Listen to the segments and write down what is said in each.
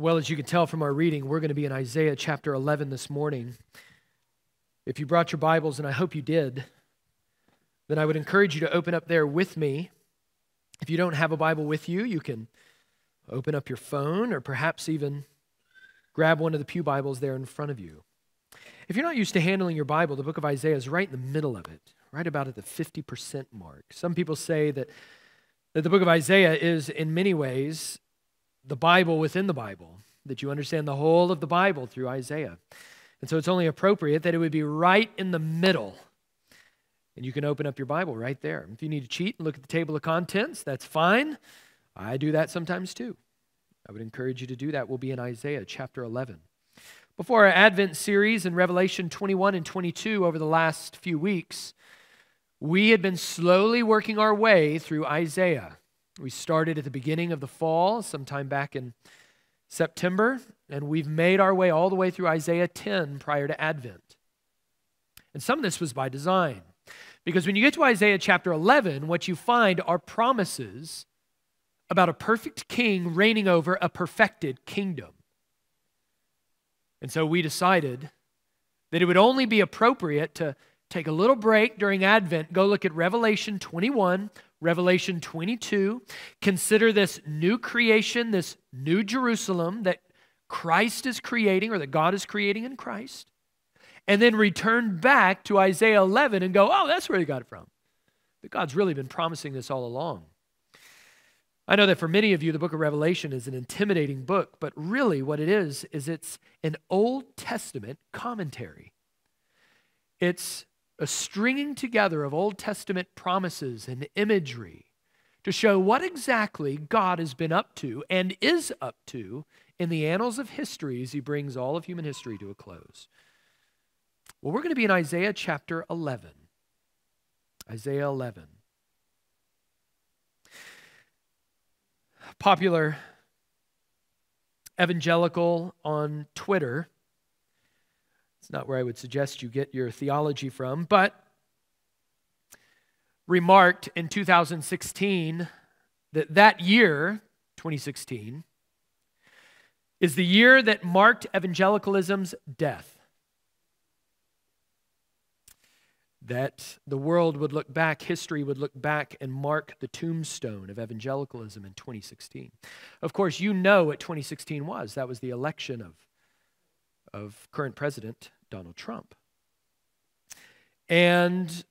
Well, as you can tell from our reading, we're going to be in Isaiah chapter 11 this morning. If you brought your Bibles, and I hope you did, then I would encourage you to open up there with me. If you don't have a Bible with you, you can open up your phone or perhaps even grab one of the Pew Bibles there in front of you. If you're not used to handling your Bible, the book of Isaiah is right in the middle of it, right about at the 50% mark. Some people say that, that the book of Isaiah is, in many ways, the Bible within the Bible, that you understand the whole of the Bible through Isaiah. And so it's only appropriate that it would be right in the middle. And you can open up your Bible right there. If you need to cheat and look at the table of contents, that's fine. I do that sometimes too. I would encourage you to do that. We'll be in Isaiah chapter 11. Before our Advent series in Revelation 21 and 22 over the last few weeks, we had been slowly working our way through Isaiah. We started at the beginning of the fall, sometime back in September, and we've made our way all the way through Isaiah 10 prior to Advent. And some of this was by design. Because when you get to Isaiah chapter 11, what you find are promises about a perfect king reigning over a perfected kingdom. And so we decided that it would only be appropriate to take a little break during Advent, go look at Revelation 21, Revelation 22. Consider this new creation, this new Jerusalem that Christ is creating or that God is creating in Christ. And then return back to Isaiah 11 and go, oh, that's where he got it from. But God's really been promising this all along. I know that for many of you, the book of Revelation is an intimidating book, but really what it is, is it's an Old Testament commentary. It's a stringing together of Old Testament promises and imagery to show what exactly God has been up to and is up to in the annals of history as he brings all of human history to a close. Well, we're going to be in Isaiah chapter 11. Isaiah 11. Popular evangelical on Twitter it's not where I would suggest you get your theology from, but remarked in 2016 that that year, 2016, is the year that marked evangelicalism's death. That the world would look back, history would look back and mark the tombstone of evangelicalism in 2016. Of course, you know what 2016 was. That was the election of, of current president Donald Trump. And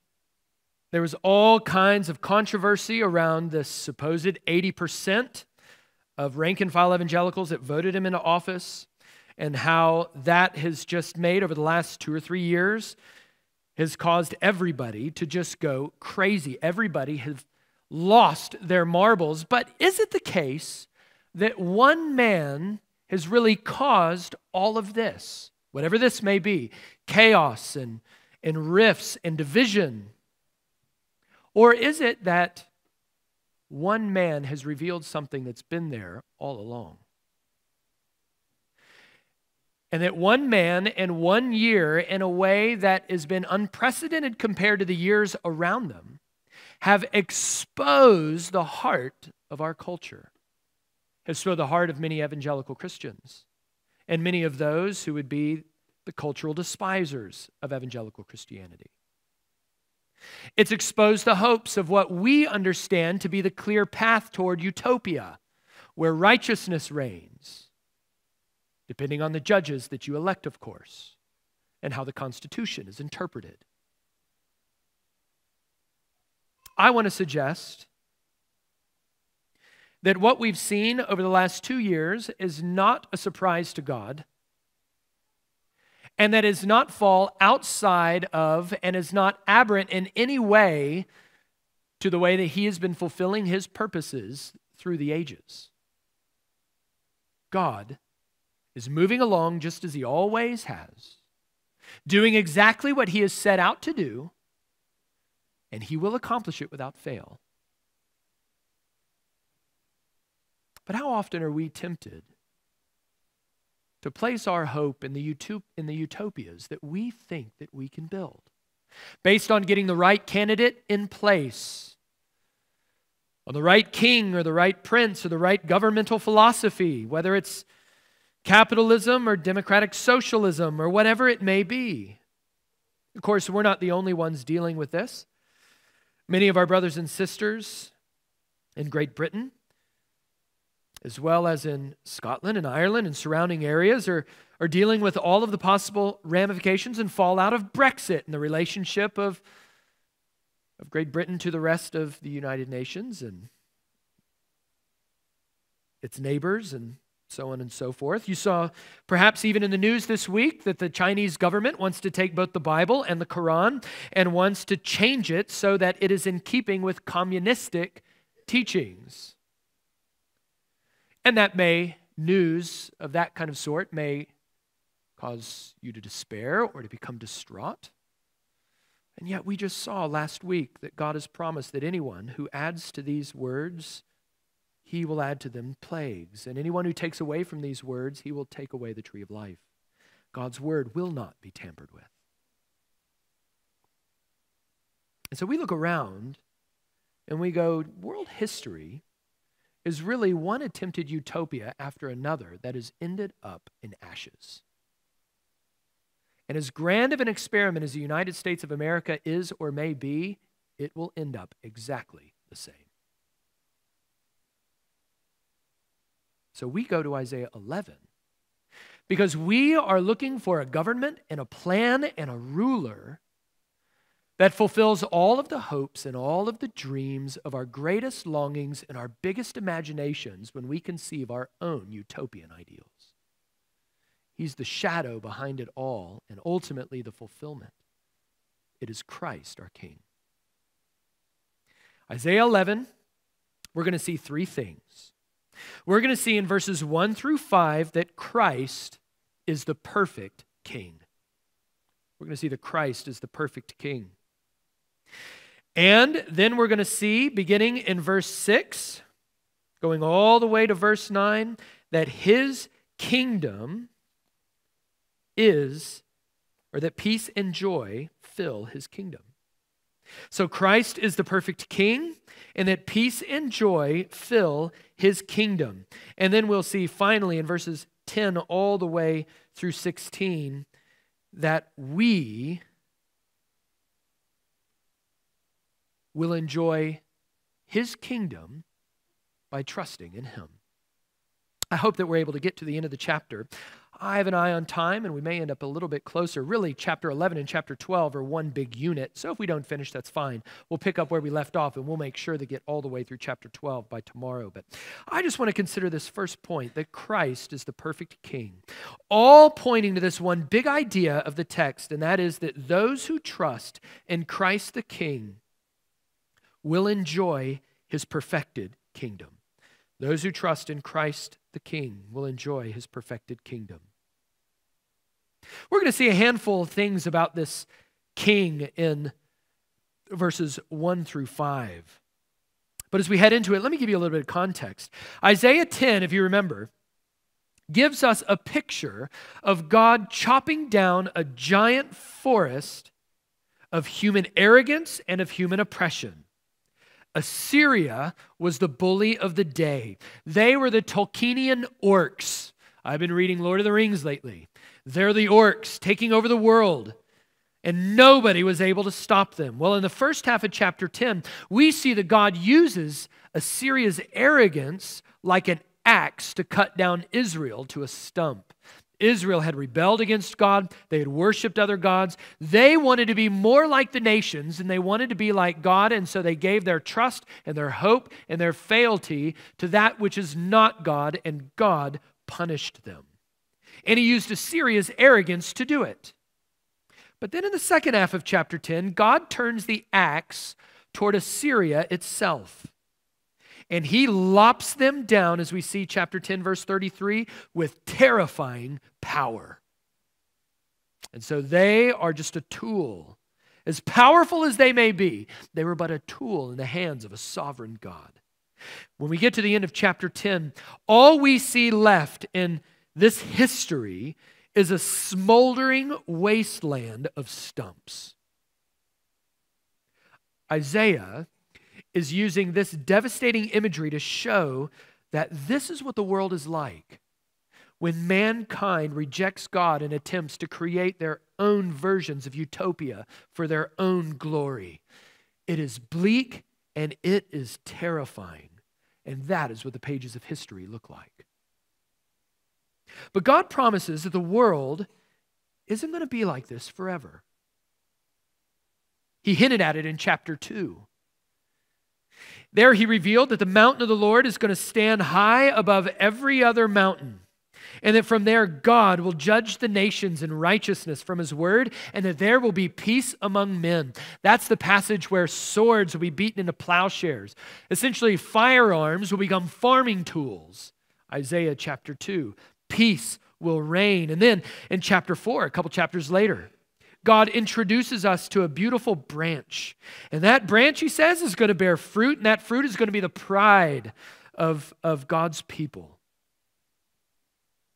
there was all kinds of controversy around the supposed 80% of rank and file evangelicals that voted him into office and how that has just made over the last two or three years has caused everybody to just go crazy. Everybody has lost their marbles. But is it the case that one man has really caused all of this? Whatever this may be chaos and, and rifts and division? Or is it that one man has revealed something that's been there all along? And that one man in one year, in a way that has been unprecedented compared to the years around them, have exposed the heart of our culture, has exposed the heart of many evangelical Christians and many of those who would be the cultural despisers of evangelical Christianity. It's exposed the hopes of what we understand to be the clear path toward utopia, where righteousness reigns, depending on the judges that you elect, of course, and how the Constitution is interpreted. I want to suggest that what we've seen over the last two years is not a surprise to God, and that is not fall outside of and is not aberrant in any way to the way that He has been fulfilling His purposes through the ages. God is moving along just as He always has, doing exactly what He has set out to do, and He will accomplish it without fail. But how often are we tempted to place our hope in the, utop- in the utopias that we think that we can build based on getting the right candidate in place, on the right king or the right prince or the right governmental philosophy, whether it's capitalism or democratic socialism or whatever it may be. Of course, we're not the only ones dealing with this. Many of our brothers and sisters in Great Britain, as well as in Scotland and Ireland and surrounding areas, are, are dealing with all of the possible ramifications and fallout of Brexit and the relationship of, of Great Britain to the rest of the United Nations and its neighbors and so on and so forth. You saw perhaps even in the news this week that the Chinese government wants to take both the Bible and the Quran and wants to change it so that it is in keeping with communistic teachings. And that may, news of that kind of sort may cause you to despair or to become distraught. And yet, we just saw last week that God has promised that anyone who adds to these words he will add to them plagues. And anyone who takes away from these words, he will take away the tree of life. God's word will not be tampered with. And so we look around and we go, world history is really one attempted utopia after another that has ended up in ashes. And as grand of an experiment as the United States of America is or may be, it will end up exactly the same. So we go to Isaiah 11 because we are looking for a government and a plan and a ruler that fulfills all of the hopes and all of the dreams of our greatest longings and our biggest imaginations when we conceive our own utopian ideals. He's the shadow behind it all and ultimately the fulfillment. It is Christ, our King. Isaiah 11, we're going to see three things. We're going to see in verses 1 through 5 that Christ is the perfect king. We're going to see that Christ is the perfect king. And then we're going to see, beginning in verse 6, going all the way to verse 9, that his kingdom is, or that peace and joy fill his kingdom. So Christ is the perfect king, and that peace and joy fill his kingdom. And then we'll see finally in verses 10 all the way through 16 that we will enjoy his kingdom by trusting in him. I hope that we're able to get to the end of the chapter. I have an eye on time, and we may end up a little bit closer. Really, chapter 11 and chapter 12 are one big unit. So if we don't finish, that's fine. We'll pick up where we left off, and we'll make sure to get all the way through chapter 12 by tomorrow. But I just want to consider this first point that Christ is the perfect king, all pointing to this one big idea of the text, and that is that those who trust in Christ the King will enjoy his perfected kingdom. Those who trust in Christ the King will enjoy his perfected kingdom. We're going to see a handful of things about this king in verses 1 through 5. But as we head into it, let me give you a little bit of context. Isaiah 10, if you remember, gives us a picture of God chopping down a giant forest of human arrogance and of human oppression. Assyria was the bully of the day. They were the Tolkienian orcs. I've been reading Lord of the Rings lately. They're the orcs taking over the world, and nobody was able to stop them. Well, in the first half of chapter 10, we see that God uses Assyria's arrogance like an axe to cut down Israel to a stump. Israel had rebelled against God. They had worshiped other gods. They wanted to be more like the nations and they wanted to be like God. And so they gave their trust and their hope and their fealty to that which is not God, and God punished them. And he used Assyria's arrogance to do it. But then in the second half of chapter 10, God turns the axe toward Assyria itself. And he lops them down, as we see chapter 10, verse 33, with terrifying power. And so they are just a tool. As powerful as they may be, they were but a tool in the hands of a sovereign God. When we get to the end of chapter 10, all we see left in this history is a smoldering wasteland of stumps. Isaiah is using this devastating imagery to show that this is what the world is like when mankind rejects God and attempts to create their own versions of utopia for their own glory. It is bleak and it is terrifying. And that is what the pages of history look like. But God promises that the world isn't going to be like this forever. He hinted at it in chapter 2. There he revealed that the mountain of the Lord is going to stand high above every other mountain and that from there God will judge the nations in righteousness from his word, and that there will be peace among men. That's the passage where swords will be beaten into plowshares. Essentially, firearms will become farming tools. Isaiah chapter 2. Peace will reign. And then in chapter 4, a couple chapters later, God introduces us to a beautiful branch. And that branch, he says, is going to bear fruit, and that fruit is going to be the pride of, of God's people.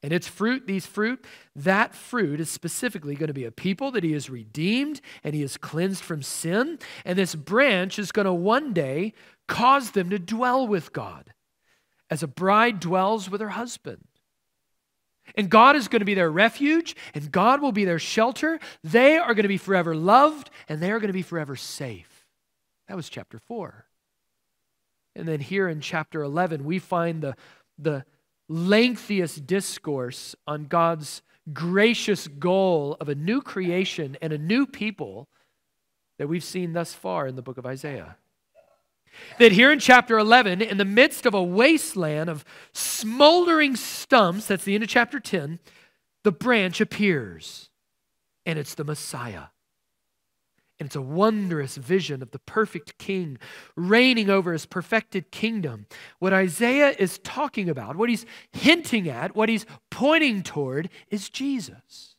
And its fruit, these fruit, that fruit is specifically going to be a people that he has redeemed and he has cleansed from sin. And this branch is going to one day cause them to dwell with God as a bride dwells with her husband. And God is going to be their refuge, and God will be their shelter. They are going to be forever loved, and they are going to be forever safe. That was chapter 4. And then here in chapter 11, we find the, the lengthiest discourse on God's gracious goal of a new creation and a new people that we've seen thus far in the book of Isaiah. That here in chapter 11, in the midst of a wasteland of smoldering stumps, that's the end of chapter 10, the branch appears, and it's the Messiah. And it's a wondrous vision of the perfect king reigning over his perfected kingdom. What Isaiah is talking about, what he's hinting at, what he's pointing toward is Jesus.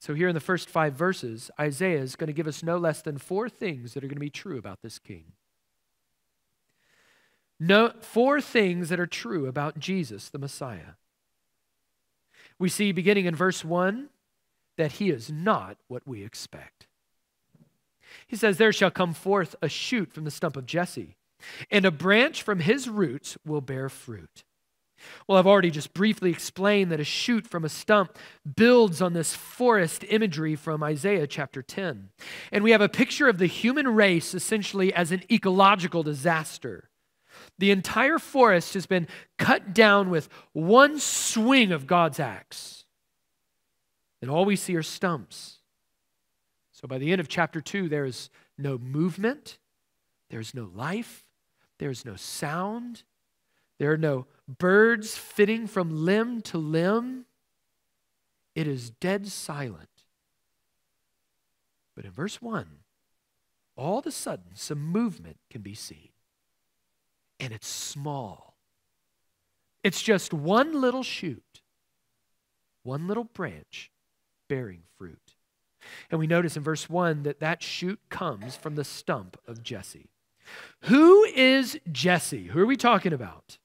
So, here in the first five verses, Isaiah is going to give us no less than four things that are going to be true about this king. No, four things that are true about Jesus, the Messiah. We see beginning in verse 1 that he is not what we expect. He says, There shall come forth a shoot from the stump of Jesse, and a branch from his roots will bear fruit. Well, I've already just briefly explained that a shoot from a stump builds on this forest imagery from Isaiah chapter 10. And we have a picture of the human race essentially as an ecological disaster. The entire forest has been cut down with one swing of God's axe and all we see are stumps. So by the end of chapter 2, there is no movement, there is no life, there is no sound, there are no birds fitting from limb to limb. It is dead silent. But in verse 1, all of a sudden, some movement can be seen. And it's small. It's just one little shoot, one little branch bearing fruit. And we notice in verse 1 that that shoot comes from the stump of Jesse. Who is Jesse? Who are we talking about?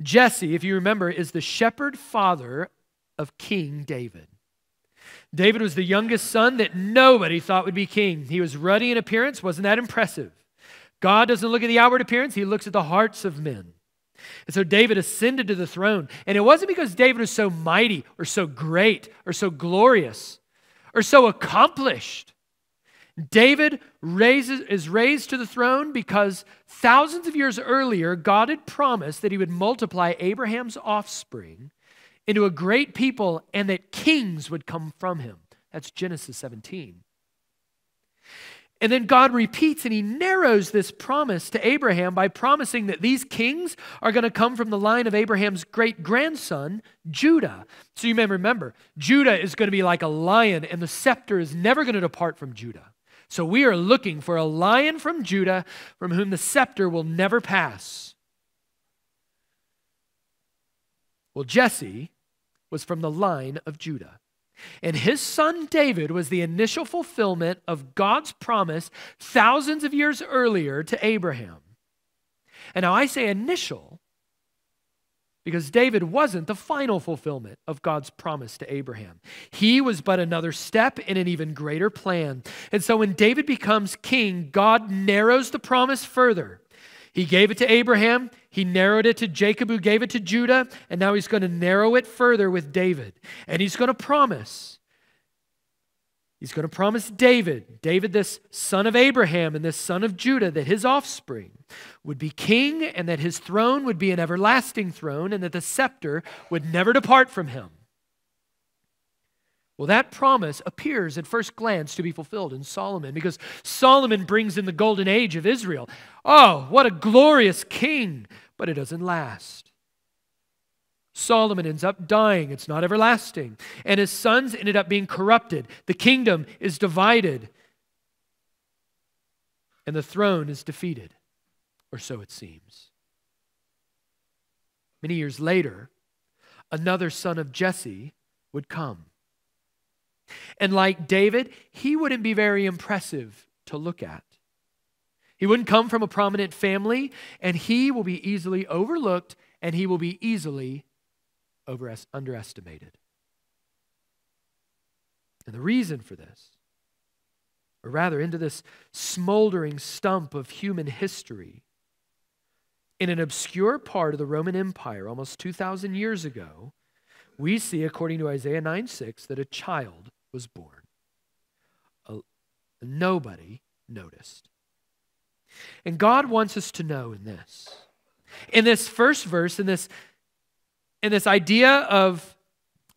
Jesse, if you remember, is the shepherd father of King David. David was the youngest son that nobody thought would be king. He was ruddy in appearance, wasn't that impressive? God doesn't look at the outward appearance, he looks at the hearts of men. And so David ascended to the throne. And it wasn't because David was so mighty or so great or so glorious or so accomplished. David raises, is raised to the throne because thousands of years earlier, God had promised that he would multiply Abraham's offspring into a great people and that kings would come from him. That's Genesis 17. And then God repeats and he narrows this promise to Abraham by promising that these kings are going to come from the line of Abraham's great grandson, Judah. So you may remember, Judah is going to be like a lion, and the scepter is never going to depart from Judah. So we are looking for a lion from Judah from whom the scepter will never pass. Well, Jesse was from the line of Judah. And his son David was the initial fulfillment of God's promise thousands of years earlier to Abraham. And now I say initial because David wasn't the final fulfillment of God's promise to Abraham. He was but another step in an even greater plan. And so when David becomes king, God narrows the promise further. He gave it to Abraham, he narrowed it to Jacob, who gave it to Judah, and now he's going to narrow it further with David. And he's going to promise. He's going to promise David, David, this son of Abraham and this son of Judah, that his offspring would be king and that his throne would be an everlasting throne and that the scepter would never depart from him. Well, that promise appears at first glance to be fulfilled in Solomon because Solomon brings in the golden age of Israel. Oh, what a glorious king! But it doesn't last. Solomon ends up dying. It's not everlasting. And his sons ended up being corrupted. The kingdom is divided. And the throne is defeated, or so it seems. Many years later, another son of Jesse would come. And like David, he wouldn't be very impressive to look at. He wouldn't come from a prominent family, and he will be easily overlooked and he will be easily over- underestimated. And the reason for this, or rather, into this smoldering stump of human history, in an obscure part of the Roman Empire almost 2,000 years ago, we see, according to Isaiah 9 6, that a child was born. A, nobody noticed. And God wants us to know in this. In this first verse, in this, in this idea of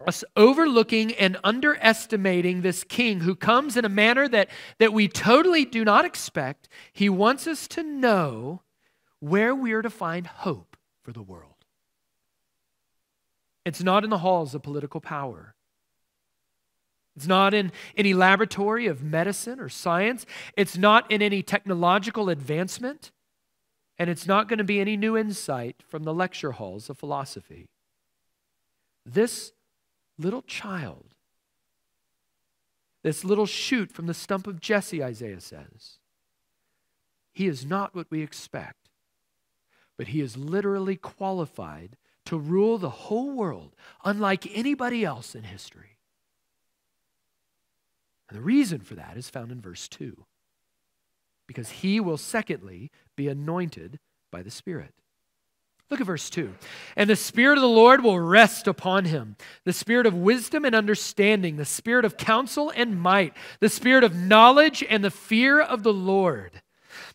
us overlooking and underestimating this king who comes in a manner that, that we totally do not expect, he wants us to know where we are to find hope for the world. It's not in the halls of political power. It's not in any laboratory of medicine or science. It's not in any technological advancement. And it's not going to be any new insight from the lecture halls of philosophy. This little child, this little shoot from the stump of Jesse, Isaiah says, he is not what we expect, but he is literally qualified to rule the whole world unlike anybody else in history. And the reason for that is found in verse 2. Because he will, secondly, be anointed by the Spirit. Look at verse 2. And the Spirit of the Lord will rest upon him the Spirit of wisdom and understanding, the Spirit of counsel and might, the Spirit of knowledge and the fear of the Lord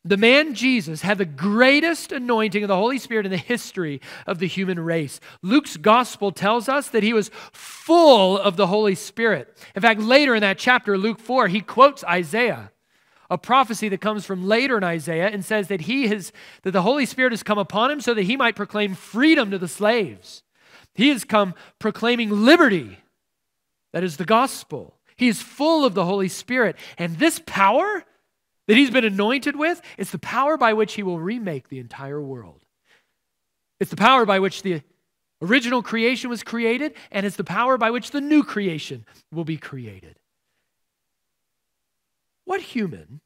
the man Jesus had the greatest anointing of the Holy Spirit in the history of the human race. Luke's gospel tells us that he was full of the Holy Spirit. In fact, later in that chapter, Luke 4, he quotes Isaiah, a prophecy that comes from later in Isaiah, and says that he has that the Holy Spirit has come upon him so that he might proclaim freedom to the slaves. He has come proclaiming liberty. That is the gospel. He is full of the Holy Spirit. And this power that he's been anointed with, is the power by which he will remake the entire world. It's the power by which the original creation was created, and it's the power by which the new creation will be created. What human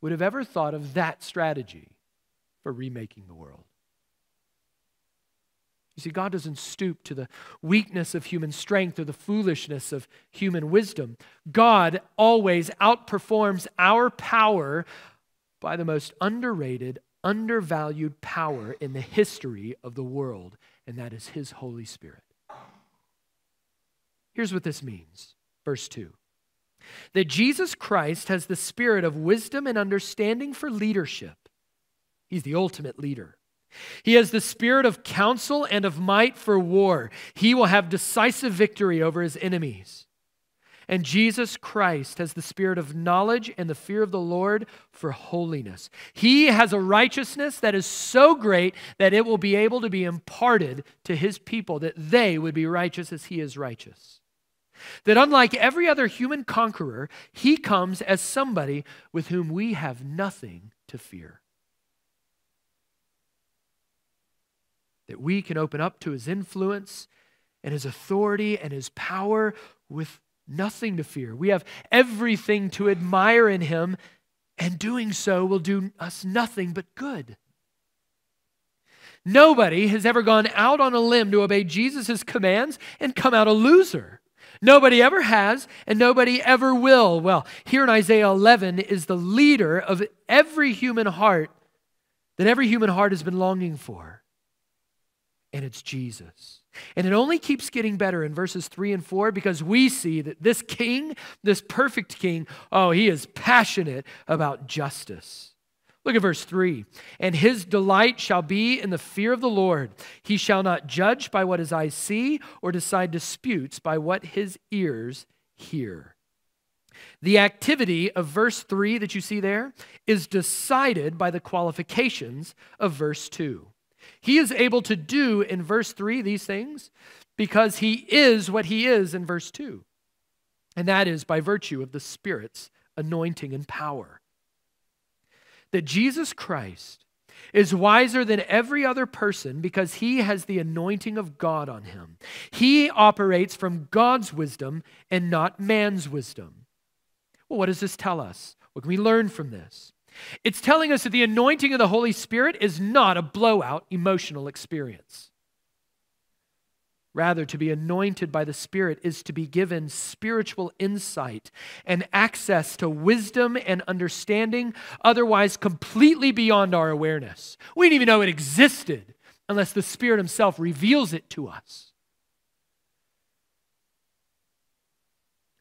would have ever thought of that strategy for remaking the world? You see, God doesn't stoop to the weakness of human strength or the foolishness of human wisdom. God always outperforms our power by the most underrated, undervalued power in the history of the world, and that is His Holy Spirit. Here's what this means. Verse 2 that Jesus Christ has the spirit of wisdom and understanding for leadership. He's the ultimate leader. He has the spirit of counsel and of might for war. He will have decisive victory over his enemies. And Jesus Christ has the spirit of knowledge and the fear of the Lord for holiness. He has a righteousness that is so great that it will be able to be imparted to his people, that they would be righteous as he is righteous. That unlike every other human conqueror, he comes as somebody with whom we have nothing to fear. that we can open up to his influence and his authority and his power with nothing to fear. We have everything to admire in him, and doing so will do us nothing but good. Nobody has ever gone out on a limb to obey Jesus' commands and come out a loser. Nobody ever has, and nobody ever will. Well, here in Isaiah 11 is the leader of every human heart that every human heart has been longing for. And it's Jesus. And it only keeps getting better in verses 3 and 4 because we see that this king, this perfect king, oh, he is passionate about justice. Look at verse 3. And his delight shall be in the fear of the Lord. He shall not judge by what his eyes see or decide disputes by what his ears hear. The activity of verse 3 that you see there is decided by the qualifications of verse 2. He is able to do in verse 3 these things because he is what he is in verse 2. And that is by virtue of the Spirit's anointing and power that Jesus Christ is wiser than every other person because he has the anointing of God on him. He operates from God's wisdom and not man's wisdom. Well, what does this tell us? What can we learn from this? It's telling us that the anointing of the Holy Spirit is not a blowout emotional experience. Rather, to be anointed by the Spirit is to be given spiritual insight and access to wisdom and understanding, otherwise, completely beyond our awareness. We didn't even know it existed unless the Spirit Himself reveals it to us.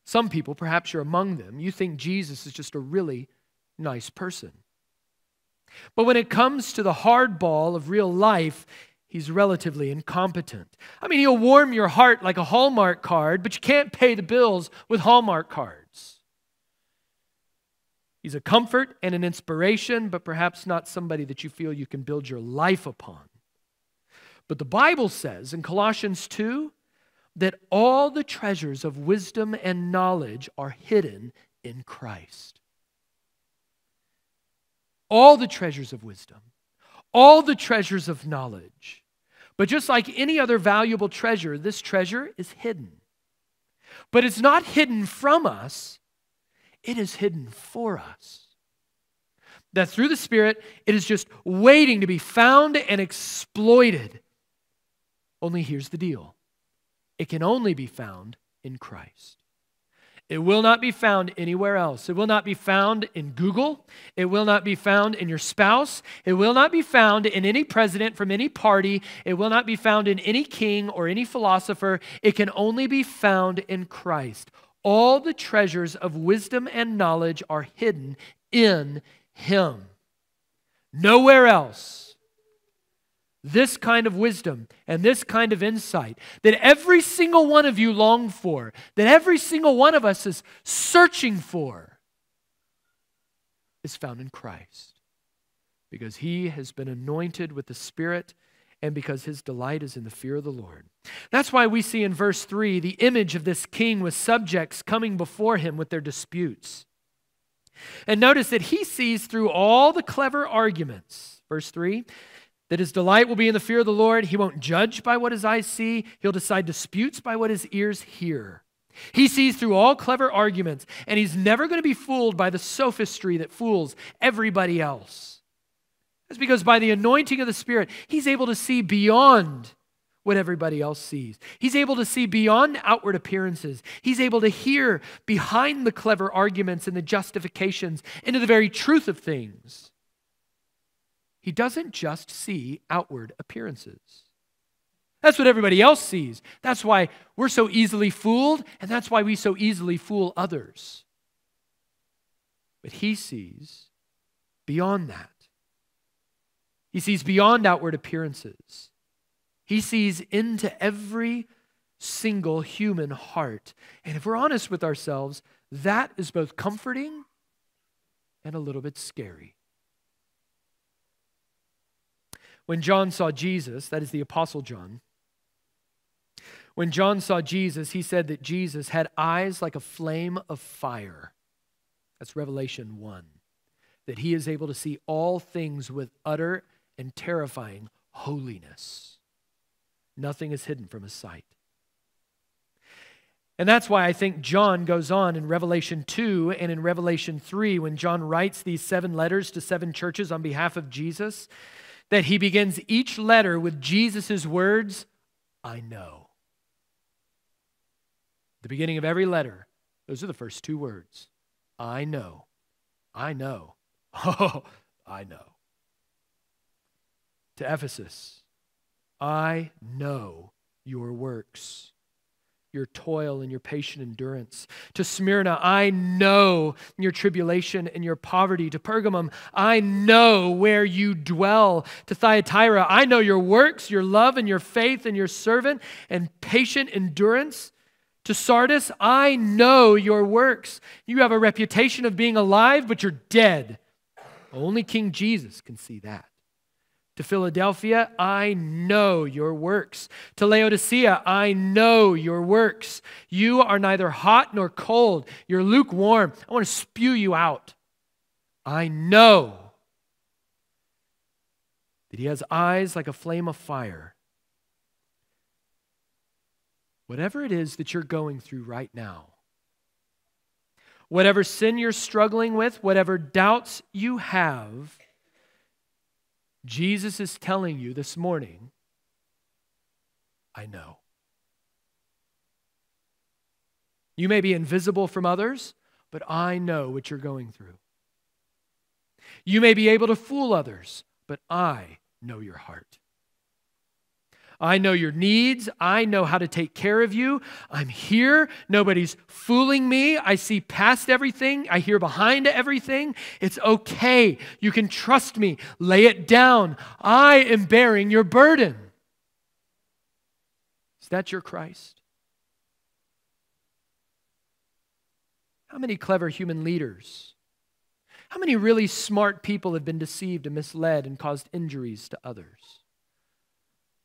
Some people, perhaps you're among them, you think Jesus is just a really nice person. But when it comes to the hardball of real life, he's relatively incompetent. I mean, he'll warm your heart like a Hallmark card, but you can't pay the bills with Hallmark cards. He's a comfort and an inspiration, but perhaps not somebody that you feel you can build your life upon. But the Bible says in Colossians 2 that all the treasures of wisdom and knowledge are hidden in Christ. All the treasures of wisdom, all the treasures of knowledge but just like any other valuable treasure, this treasure is hidden. But it's not hidden from us, it is hidden for us. That through the Spirit, it is just waiting to be found and exploited. Only here's the deal it can only be found in Christ. It will not be found anywhere else. It will not be found in Google. It will not be found in your spouse. It will not be found in any president from any party. It will not be found in any king or any philosopher. It can only be found in Christ. All the treasures of wisdom and knowledge are hidden in Him. Nowhere else this kind of wisdom and this kind of insight that every single one of you long for, that every single one of us is searching for, is found in Christ. Because he has been anointed with the Spirit and because his delight is in the fear of the Lord. That's why we see in verse 3 the image of this king with subjects coming before him with their disputes. And notice that he sees through all the clever arguments. Verse 3 that his delight will be in the fear of the Lord. He won't judge by what his eyes see, he'll decide disputes by what his ears hear. He sees through all clever arguments, and he's never going to be fooled by the sophistry that fools everybody else. That's because by the anointing of the Spirit, he's able to see beyond what everybody else sees. He's able to see beyond outward appearances. He's able to hear behind the clever arguments and the justifications into the very truth of things. He doesn't just see outward appearances. That's what everybody else sees. That's why we're so easily fooled, and that's why we so easily fool others. But he sees beyond that. He sees beyond outward appearances. He sees into every single human heart. And if we're honest with ourselves, that is both comforting and a little bit scary. When John saw Jesus, that is the Apostle John, when John saw Jesus, he said that Jesus had eyes like a flame of fire. That's Revelation 1. That he is able to see all things with utter and terrifying holiness. Nothing is hidden from his sight. And that's why I think John goes on in Revelation 2 and in Revelation 3, when John writes these seven letters to seven churches on behalf of Jesus, that he begins each letter with Jesus' words, I know. The beginning of every letter, those are the first two words. I know. I know. Oh, I know. to Ephesus, I know your works your toil and your patient endurance. To Smyrna, I know your tribulation and your poverty. To Pergamum, I know where you dwell. To Thyatira, I know your works, your love and your faith and your servant and patient endurance. To Sardis, I know your works. You have a reputation of being alive, but you're dead. Only King Jesus can see that. To Philadelphia, I know your works. To Laodicea, I know your works. You are neither hot nor cold. You're lukewarm. I want to spew you out. I know that he has eyes like a flame of fire. Whatever it is that you're going through right now, whatever sin you're struggling with, whatever doubts you have, Jesus is telling you this morning, I know. You may be invisible from others, but I know what you're going through. You may be able to fool others, but I know your heart. I know your needs. I know how to take care of you. I'm here. Nobody's fooling me. I see past everything. I hear behind everything. It's okay. You can trust me. Lay it down. I am bearing your burden. Is that your Christ? How many clever human leaders? How many really smart people have been deceived and misled and caused injuries to others?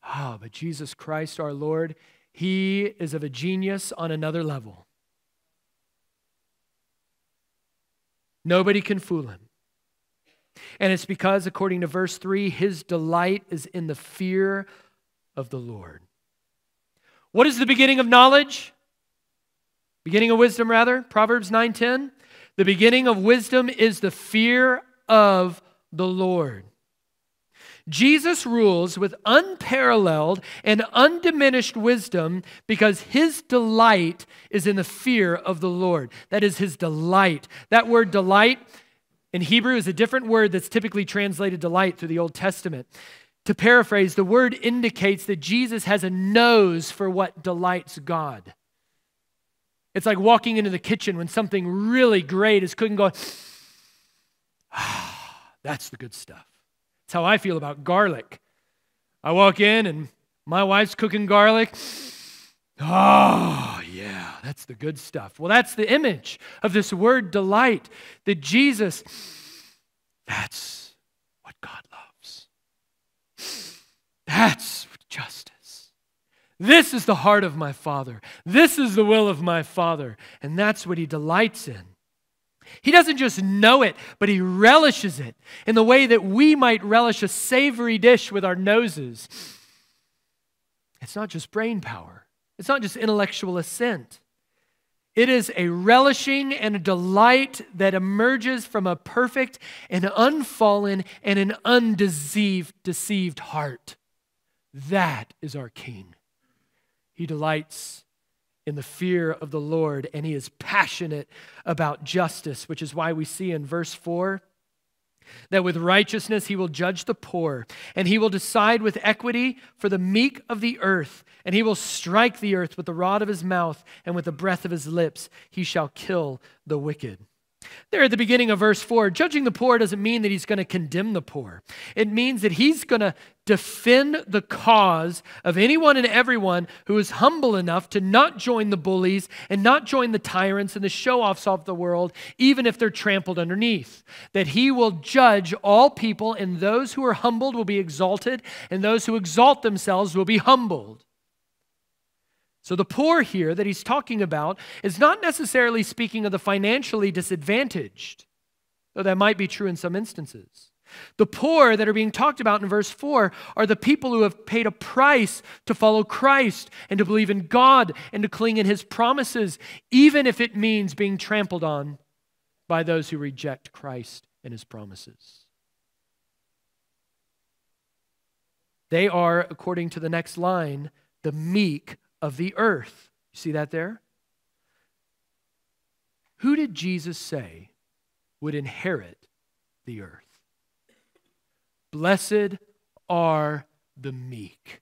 Ah, oh, but Jesus Christ our Lord, He is of a genius on another level. Nobody can fool him. And it's because, according to verse 3, his delight is in the fear of the Lord. What is the beginning of knowledge? Beginning of wisdom, rather? Proverbs 9:10. The beginning of wisdom is the fear of the Lord. Jesus rules with unparalleled and undiminished wisdom because his delight is in the fear of the Lord. That is his delight. That word delight in Hebrew is a different word that's typically translated delight through the Old Testament. To paraphrase, the word indicates that Jesus has a nose for what delights God. It's like walking into the kitchen when something really great is cooking, going, ah, that's the good stuff. That's how I feel about garlic. I walk in and my wife's cooking garlic. Oh, yeah, that's the good stuff. Well, that's the image of this word delight that Jesus, that's what God loves. That's justice. This is the heart of my Father. This is the will of my Father. And that's what He delights in. He doesn't just know it, but he relishes it in the way that we might relish a savory dish with our noses. It's not just brain power, it's not just intellectual assent. It is a relishing and a delight that emerges from a perfect and unfallen and an undeceived deceived heart. That is our King. He delights in the fear of the Lord, and he is passionate about justice, which is why we see in verse 4 that with righteousness he will judge the poor, and he will decide with equity for the meek of the earth, and he will strike the earth with the rod of his mouth, and with the breath of his lips he shall kill the wicked. There at the beginning of verse 4, judging the poor doesn't mean that he's going to condemn the poor. It means that he's going to defend the cause of anyone and everyone who is humble enough to not join the bullies and not join the tyrants and the show offs of the world, even if they're trampled underneath. That he will judge all people, and those who are humbled will be exalted, and those who exalt themselves will be humbled. So, the poor here that he's talking about is not necessarily speaking of the financially disadvantaged, though that might be true in some instances. The poor that are being talked about in verse 4 are the people who have paid a price to follow Christ and to believe in God and to cling in his promises, even if it means being trampled on by those who reject Christ and his promises. They are, according to the next line, the meek of the earth. You see that there? Who did Jesus say would inherit the earth? Blessed are the meek,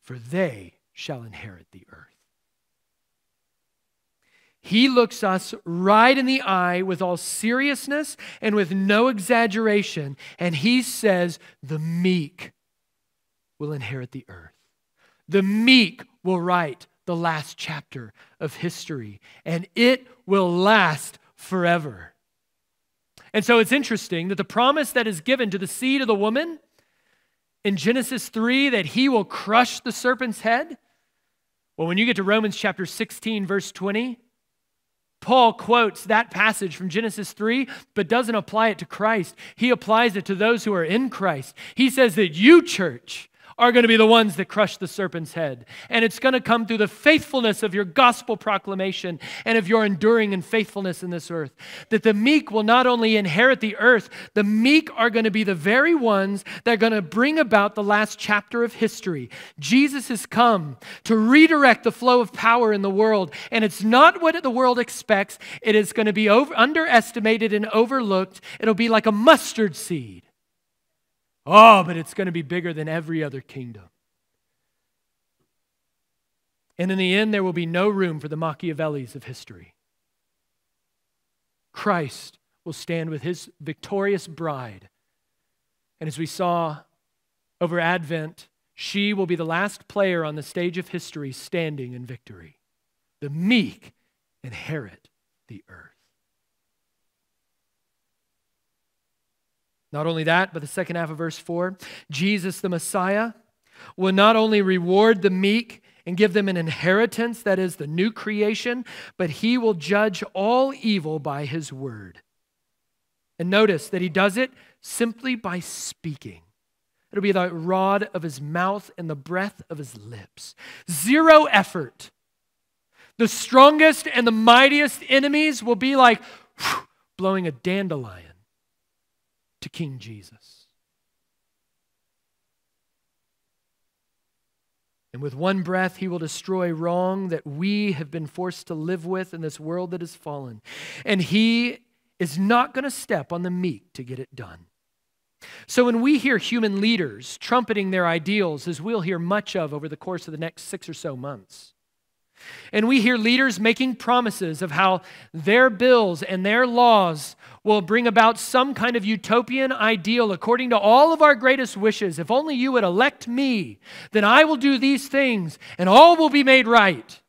for they shall inherit the earth. He looks us right in the eye with all seriousness and with no exaggeration, and he says, The meek will inherit the earth. The meek will write the last chapter of history, and it will last forever. And so it's interesting that the promise that is given to the seed of the woman in Genesis 3 that he will crush the serpent's head. Well, when you get to Romans chapter 16, verse 20, Paul quotes that passage from Genesis 3, but doesn't apply it to Christ. He applies it to those who are in Christ. He says that you, church, are going to be the ones that crush the serpent's head. And it's going to come through the faithfulness of your gospel proclamation and of your enduring and faithfulness in this earth. That the meek will not only inherit the earth, the meek are going to be the very ones that are going to bring about the last chapter of history. Jesus has come to redirect the flow of power in the world. And it's not what the world expects, it is going to be over, underestimated and overlooked. It'll be like a mustard seed. Oh, but it's going to be bigger than every other kingdom. And in the end, there will be no room for the Machiavellis of history. Christ will stand with his victorious bride. And as we saw over Advent, she will be the last player on the stage of history standing in victory. The meek inherit the earth. Not only that, but the second half of verse 4 Jesus, the Messiah, will not only reward the meek and give them an inheritance, that is, the new creation, but he will judge all evil by his word. And notice that he does it simply by speaking. It'll be the rod of his mouth and the breath of his lips. Zero effort. The strongest and the mightiest enemies will be like whew, blowing a dandelion to King Jesus. And with one breath, he will destroy wrong that we have been forced to live with in this world that has fallen. And he is not going to step on the meek to get it done. So when we hear human leaders trumpeting their ideals, as we'll hear much of over the course of the next six or so months, and we hear leaders making promises of how their bills and their laws will bring about some kind of utopian ideal according to all of our greatest wishes. If only you would elect me, then I will do these things and all will be made right.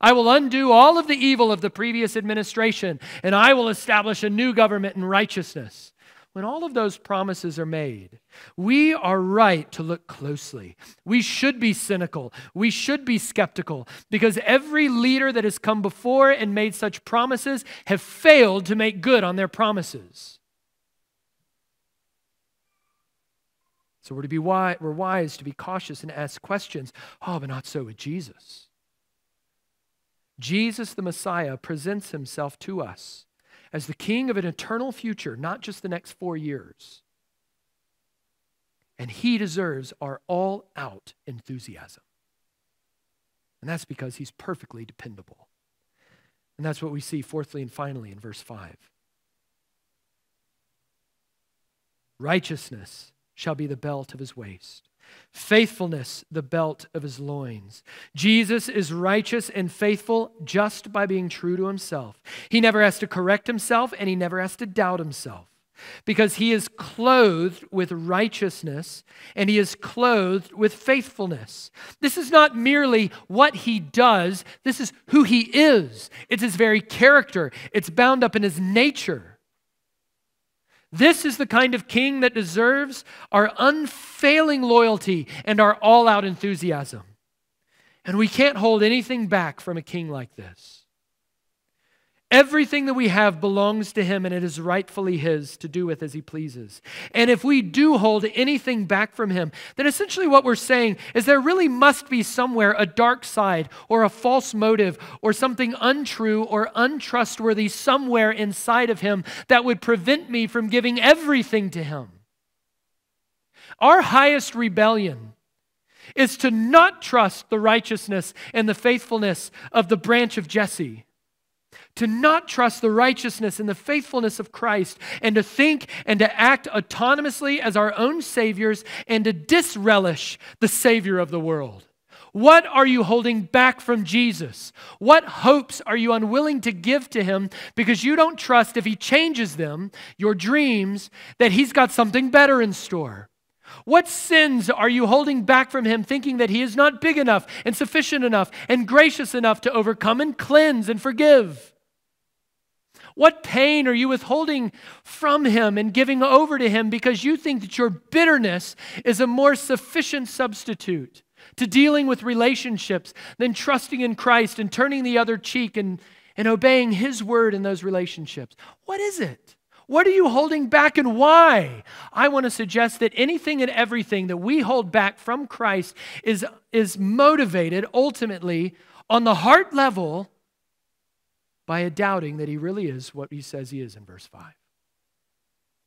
I will undo all of the evil of the previous administration and I will establish a new government in righteousness when all of those promises are made, we are right to look closely. We should be cynical. We should be skeptical because every leader that has come before and made such promises have failed to make good on their promises. So we're to be wise, we're wise to be cautious and ask questions. Oh, but not so with Jesus. Jesus the Messiah presents himself to us as the king of an eternal future, not just the next four years. And he deserves our all out enthusiasm. And that's because he's perfectly dependable. And that's what we see, fourthly and finally, in verse 5. Righteousness shall be the belt of his waist, faithfulness the belt of his loins. Jesus is righteous and faithful just by being true to himself. He never has to correct himself and he never has to doubt himself because he is clothed with righteousness and he is clothed with faithfulness. This is not merely what he does, this is who he is. It's his very character, it's bound up in his nature. This is the kind of king that deserves our unfailing loyalty and our all out enthusiasm. And we can't hold anything back from a king like this. Everything that we have belongs to him and it is rightfully his to do with as he pleases. And if we do hold anything back from him, then essentially what we're saying is there really must be somewhere a dark side or a false motive or something untrue or untrustworthy somewhere inside of him that would prevent me from giving everything to him. Our highest rebellion is to not trust the righteousness and the faithfulness of the branch of Jesse to not trust the righteousness and the faithfulness of Christ, and to think and to act autonomously as our own saviors, and to disrelish the Savior of the world? What are you holding back from Jesus? What hopes are you unwilling to give to Him because you don't trust if He changes them, your dreams, that He's got something better in store? What sins are you holding back from Him, thinking that He is not big enough and sufficient enough and gracious enough to overcome and cleanse and forgive? What pain are you withholding from Him and giving over to Him because you think that your bitterness is a more sufficient substitute to dealing with relationships than trusting in Christ and turning the other cheek and, and obeying His word in those relationships? What is it? What are you holding back and why? I want to suggest that anything and everything that we hold back from Christ is, is motivated ultimately on the heart level by a doubting that he really is what he says he is in verse 5.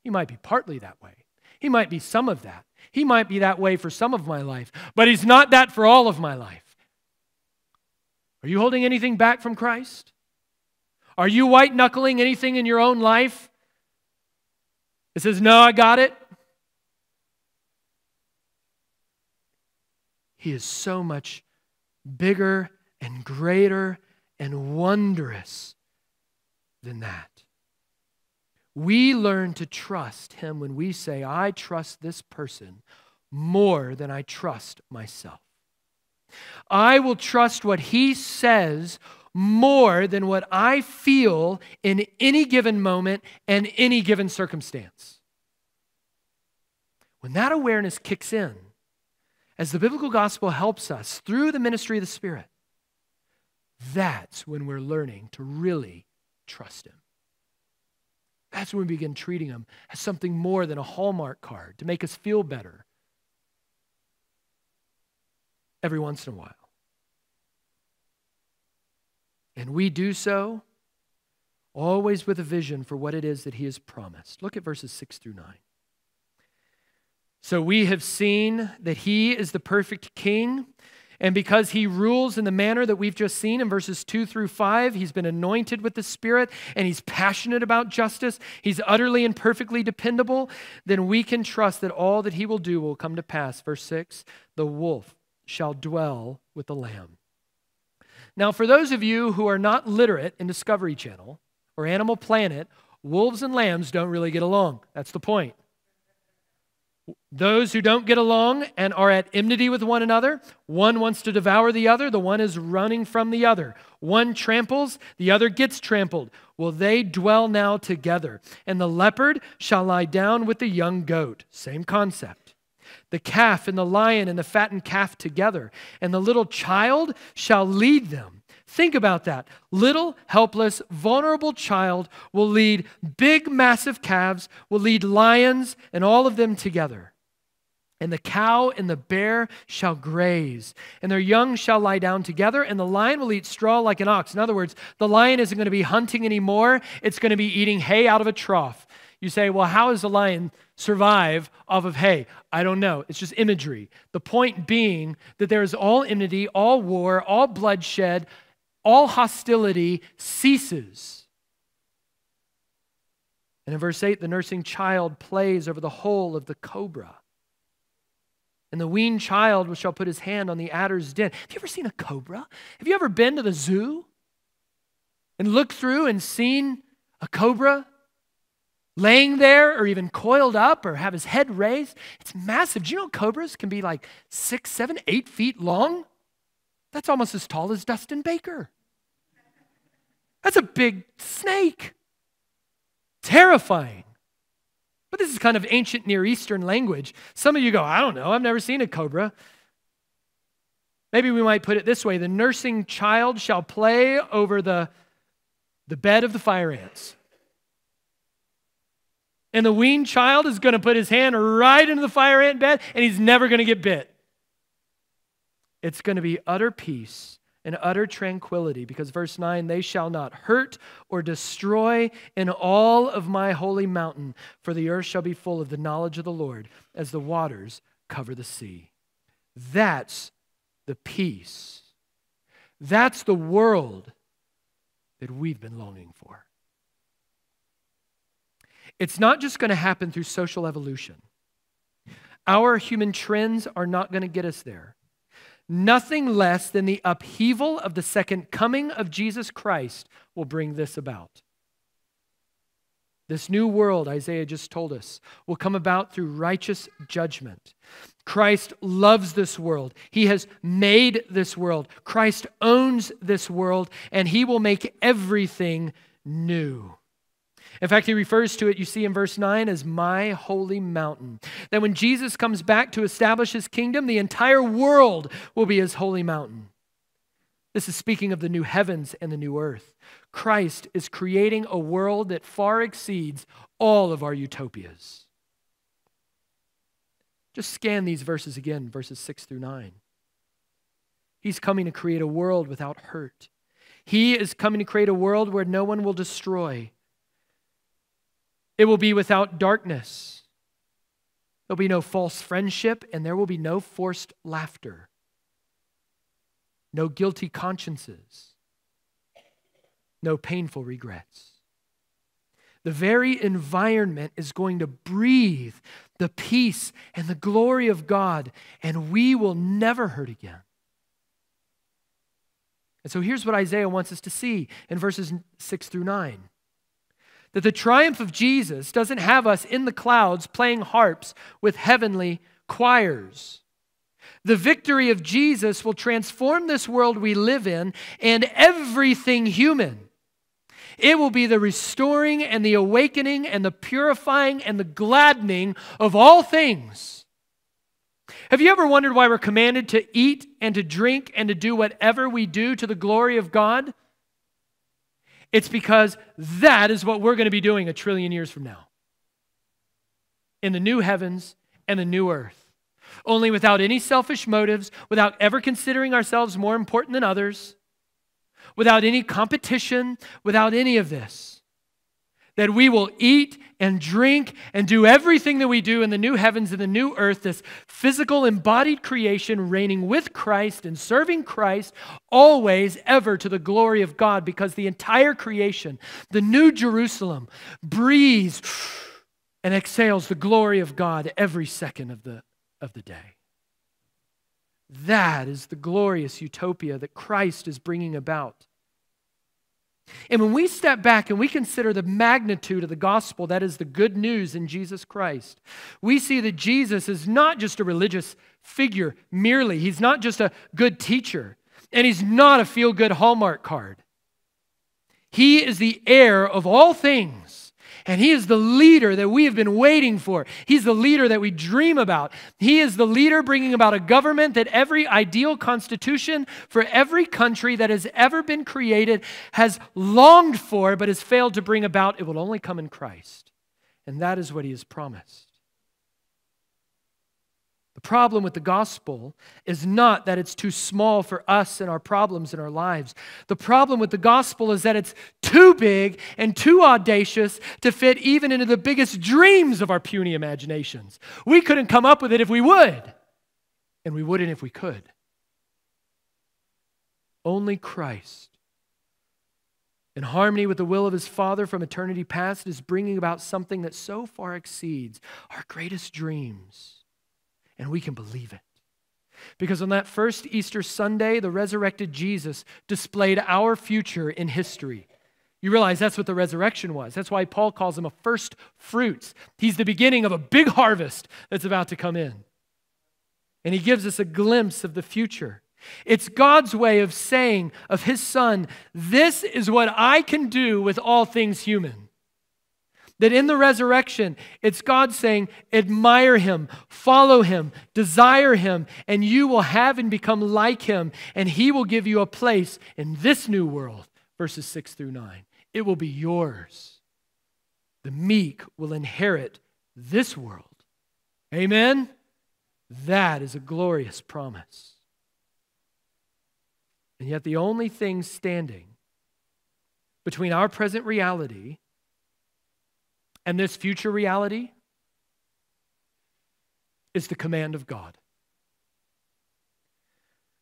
He might be partly that way. He might be some of that. He might be that way for some of my life, but he's not that for all of my life. Are you holding anything back from Christ? Are you white knuckling anything in your own life? It says, No, I got it. He is so much bigger and greater and wondrous than that. We learn to trust Him when we say, I trust this person more than I trust myself. I will trust what He says more than what I feel in any given moment and any given circumstance. When that awareness kicks in, as the biblical gospel helps us through the ministry of the Spirit, that's when we're learning to really trust Him. That's when we begin treating Him as something more than a Hallmark card to make us feel better every once in a while. And we do so always with a vision for what it is that He has promised. Look at verses 6 through 9. So we have seen that He is the perfect King and because he rules in the manner that we've just seen in verses 2 through 5, he's been anointed with the Spirit and he's passionate about justice, he's utterly and perfectly dependable, then we can trust that all that he will do will come to pass. Verse 6 the wolf shall dwell with the lamb. Now, for those of you who are not literate in Discovery Channel or Animal Planet, wolves and lambs don't really get along. That's the point. Those who don't get along and are at enmity with one another, one wants to devour the other, the one is running from the other. One tramples, the other gets trampled. Will they dwell now together? And the leopard shall lie down with the young goat. Same concept. The calf and the lion and the fattened calf together, and the little child shall lead them. Think about that. Little, helpless, vulnerable child will lead big, massive calves, will lead lions, and all of them together. And the cow and the bear shall graze, and their young shall lie down together, and the lion will eat straw like an ox. In other words, the lion isn't going to be hunting anymore, it's going to be eating hay out of a trough. You say, well, how does a lion survive off of hay? I don't know. It's just imagery. The point being that there is all enmity, all war, all bloodshed, all hostility ceases. And in verse 8, the nursing child plays over the hole of the cobra. And the weaned child shall put his hand on the adder's den. Have you ever seen a cobra? Have you ever been to the zoo and looked through and seen a cobra laying there or even coiled up or have his head raised? It's massive. Do you know cobras can be like six, seven, eight feet long? That's almost as tall as Dustin Baker. That's a big snake. Terrifying. But this is kind of ancient Near Eastern language. Some of you go, I don't know, I've never seen a cobra. Maybe we might put it this way the nursing child shall play over the, the bed of the fire ants. And the weaned child is going to put his hand right into the fire ant bed and he's never going to get bit. It's going to be utter peace and utter tranquility because verse 9 they shall not hurt or destroy in all of my holy mountain for the earth shall be full of the knowledge of the Lord as the waters cover the sea that's the peace that's the world that we've been longing for. It's not just going to happen through social evolution. Our human trends are not going to get us there. Nothing less than the upheaval of the second coming of Jesus Christ will bring this about. This new world, Isaiah just told us, will come about through righteous judgment. Christ loves this world. He has made this world. Christ owns this world, and He will make everything new. In fact, he refers to it, you see in verse 9, as my holy mountain. That when Jesus comes back to establish his kingdom, the entire world will be his holy mountain. This is speaking of the new heavens and the new earth. Christ is creating a world that far exceeds all of our utopias. Just scan these verses again, verses 6 through 9. He's coming to create a world without hurt. He is coming to create a world where no one will destroy, it will be without darkness. There'll be no false friendship, and there will be no forced laughter, no guilty consciences, no painful regrets. The very environment is going to breathe the peace and the glory of God, and we will never hurt again. And so here's what Isaiah wants us to see in verses 6 through 9 that the triumph of Jesus doesn't have us in the clouds playing harps with heavenly choirs. The victory of Jesus will transform this world we live in and everything human. It will be the restoring and the awakening and the purifying and the gladdening of all things. Have you ever wondered why we're commanded to eat and to drink and to do whatever we do to the glory of God? It's because that is what we're going to be doing a trillion years from now in the new heavens and the new earth. Only without any selfish motives, without ever considering ourselves more important than others, without any competition, without any of this that we will eat and drink and do everything that we do in the new heavens and the new earth, this physical embodied creation reigning with Christ and serving Christ always, ever to the glory of God, because the entire creation, the new Jerusalem, breathes and exhales the glory of God every second of the, of the day. That is the glorious utopia that Christ is bringing about. And when we step back and we consider the magnitude of the gospel, that is the good news in Jesus Christ, we see that Jesus is not just a religious figure merely. He's not just a good teacher, and he's not a feel good Hallmark card. He is the heir of all things. And He is the leader that we have been waiting for. He's the leader that we dream about. He is the leader bringing about a government that every ideal constitution for every country that has ever been created has longed for, but has failed to bring about. It will only come in Christ. And that is what He has promised. The problem with the gospel is not that it's too small for us and our problems in our lives. The problem with the gospel is that it's too big and too audacious to fit even into the biggest dreams of our puny imaginations. We couldn't come up with it if we would, and we wouldn't if we could. Only Christ, in harmony with the will of his Father from eternity past, is bringing about something that so far exceeds our greatest dreams and we can believe it. Because on that first Easter Sunday, the resurrected Jesus displayed our future in history. You realize that's what the resurrection was. That's why Paul calls him a first fruits. He's the beginning of a big harvest that's about to come in. And he gives us a glimpse of the future. It's God's way of saying of his son, This is what I can do with all things human. That in the resurrection, it's God saying, admire him, follow him, desire him, and you will have and become like him, and he will give you a place in this new world. Verses 6 through 9. It will be yours. The meek will inherit this world. Amen? That is a glorious promise. And yet, the only thing standing between our present reality and this future reality is the command of God.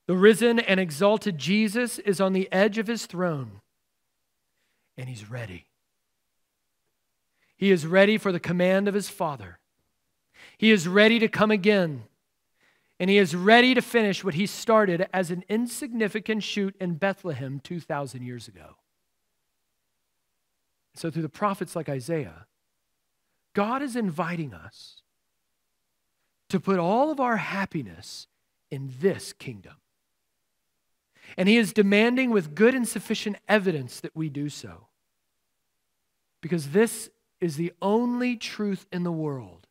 The risen and exalted Jesus is on the edge of his throne. and he's ready. He is ready for the command of his Father. He is ready to come again. And he is ready to finish what he started as an insignificant shoot in Bethlehem 2,000 years ago. So, through the prophets like Isaiah, God is inviting us to put all of our happiness in this kingdom. And he is demanding with good and sufficient evidence that we do so. Because this is the only truth in the world.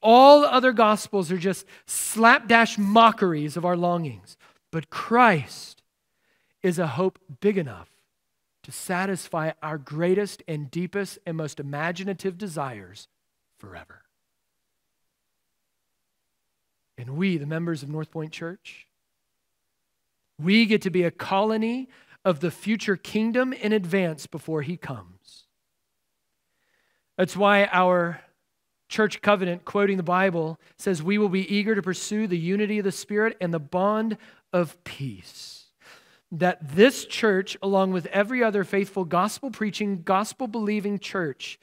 All other gospels are just slapdash mockeries of our longings. But Christ is a hope big enough to satisfy our greatest and deepest and most imaginative desires forever. And we, the members of North Point Church, we get to be a colony of the future kingdom in advance before he comes. That's why our church covenant, quoting the Bible, says, We will be eager to pursue the unity of the Spirit and the bond of peace that this church, along with every other faithful gospel preaching, gospel believing church,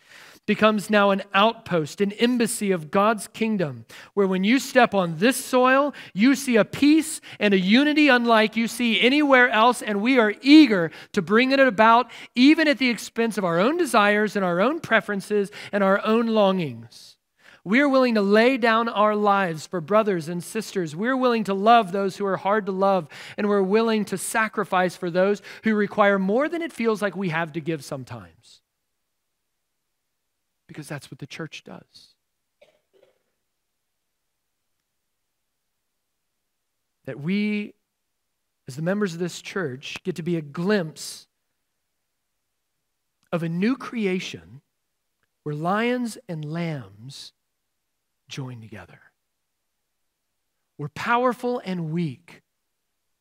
becomes now an outpost, an embassy of God's kingdom, where when you step on this soil, you see a peace and a unity unlike you see anywhere else, and we are eager to bring it about, even at the expense of our own desires and our own preferences and our own longings. We're willing to lay down our lives for brothers and sisters. We're willing to love those who are hard to love, and we're willing to sacrifice for those who require more than it feels like we have to give sometimes. Because that's what the church does. That we, as the members of this church, get to be a glimpse of a new creation where lions and lambs join together. Where powerful and weak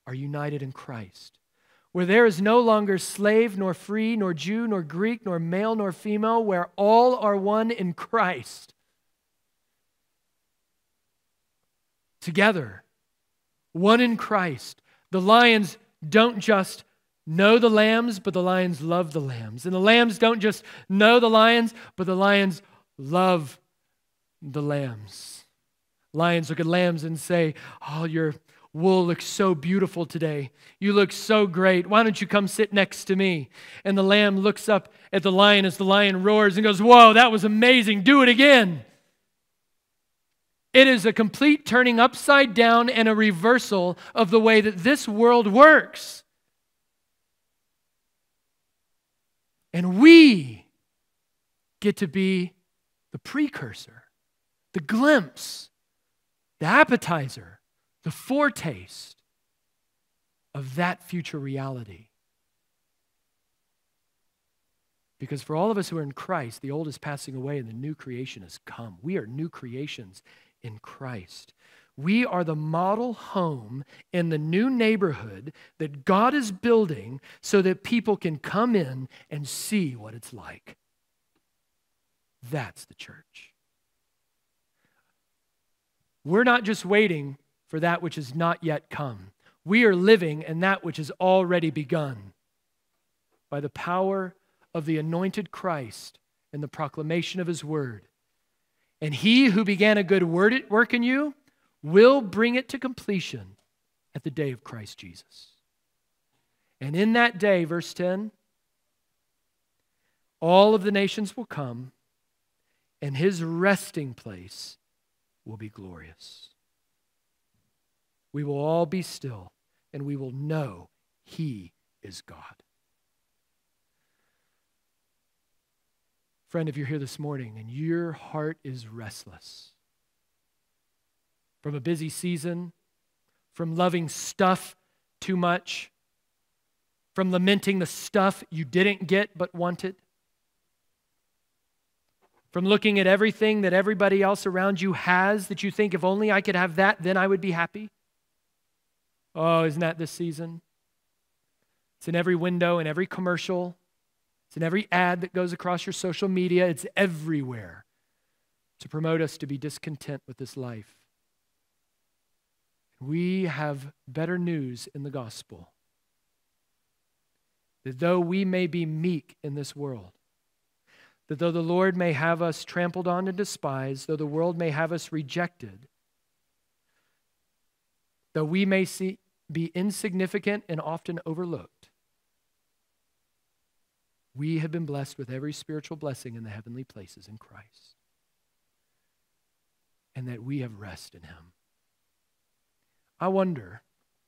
are united in Christ. Where there is no longer slave, nor free, nor Jew, nor Greek, nor male, nor female, where all are one in Christ. Together, one in Christ. The lions don't just know the lambs, but the lions love the lambs. And the lambs don't just know the lions, but the lions love the lambs. Lions look at lambs and say, Oh, your wool looks so beautiful today. You look so great. Why don't you come sit next to me? And the lamb looks up at the lion as the lion roars and goes, Whoa, that was amazing. Do it again. It is a complete turning upside down and a reversal of the way that this world works. And we get to be the precursor the glimpse, the appetizer, the foretaste of that future reality. Because for all of us who are in Christ, the old is passing away and the new creation has come. We are new creations in Christ. We are the model home in the new neighborhood that God is building so that people can come in and see what it's like. That's the church. We're not just waiting for that which has not yet come. We are living in that which has already begun by the power of the anointed Christ and the proclamation of his word. And he who began a good work in you will bring it to completion at the day of Christ Jesus. And in that day, verse 10, all of the nations will come, and his resting place will be glorious. We will all be still, and we will know He is God. Friend, if you're here this morning and your heart is restless from a busy season, from loving stuff too much, from lamenting the stuff you didn't get but wanted, from looking at everything that everybody else around you has that you think, if only I could have that, then I would be happy? Oh, isn't that this season? It's in every window, in every commercial, it's in every ad that goes across your social media, it's everywhere to promote us to be discontent with this life. We have better news in the gospel. that though we may be meek in this world, that though the Lord may have us trampled on and despised, though the world may have us rejected, though we may see, be insignificant and often overlooked, we have been blessed with every spiritual blessing in the heavenly places in Christ, and that we have rest in Him. I wonder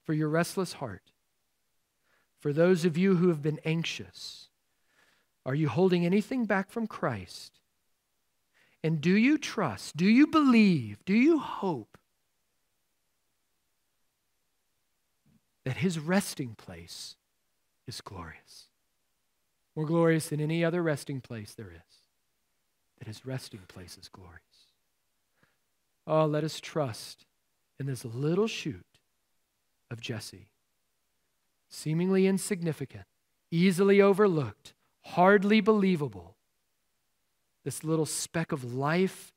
for your restless heart, for those of you who have been anxious, are you holding anything back from Christ? And do you trust? Do you believe? Do you hope that his resting place is glorious? More glorious than any other resting place there is. That his resting place is glorious. Oh, let us trust in this little shoot of Jesse seemingly insignificant, easily overlooked, hardly believable. This little speck of life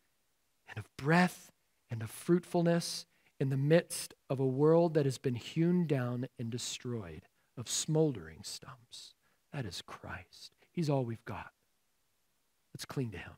and of breath and of fruitfulness in the midst of a world that has been hewn down and destroyed, of smoldering stumps. That is Christ. He's all we've got. Let's cling to him.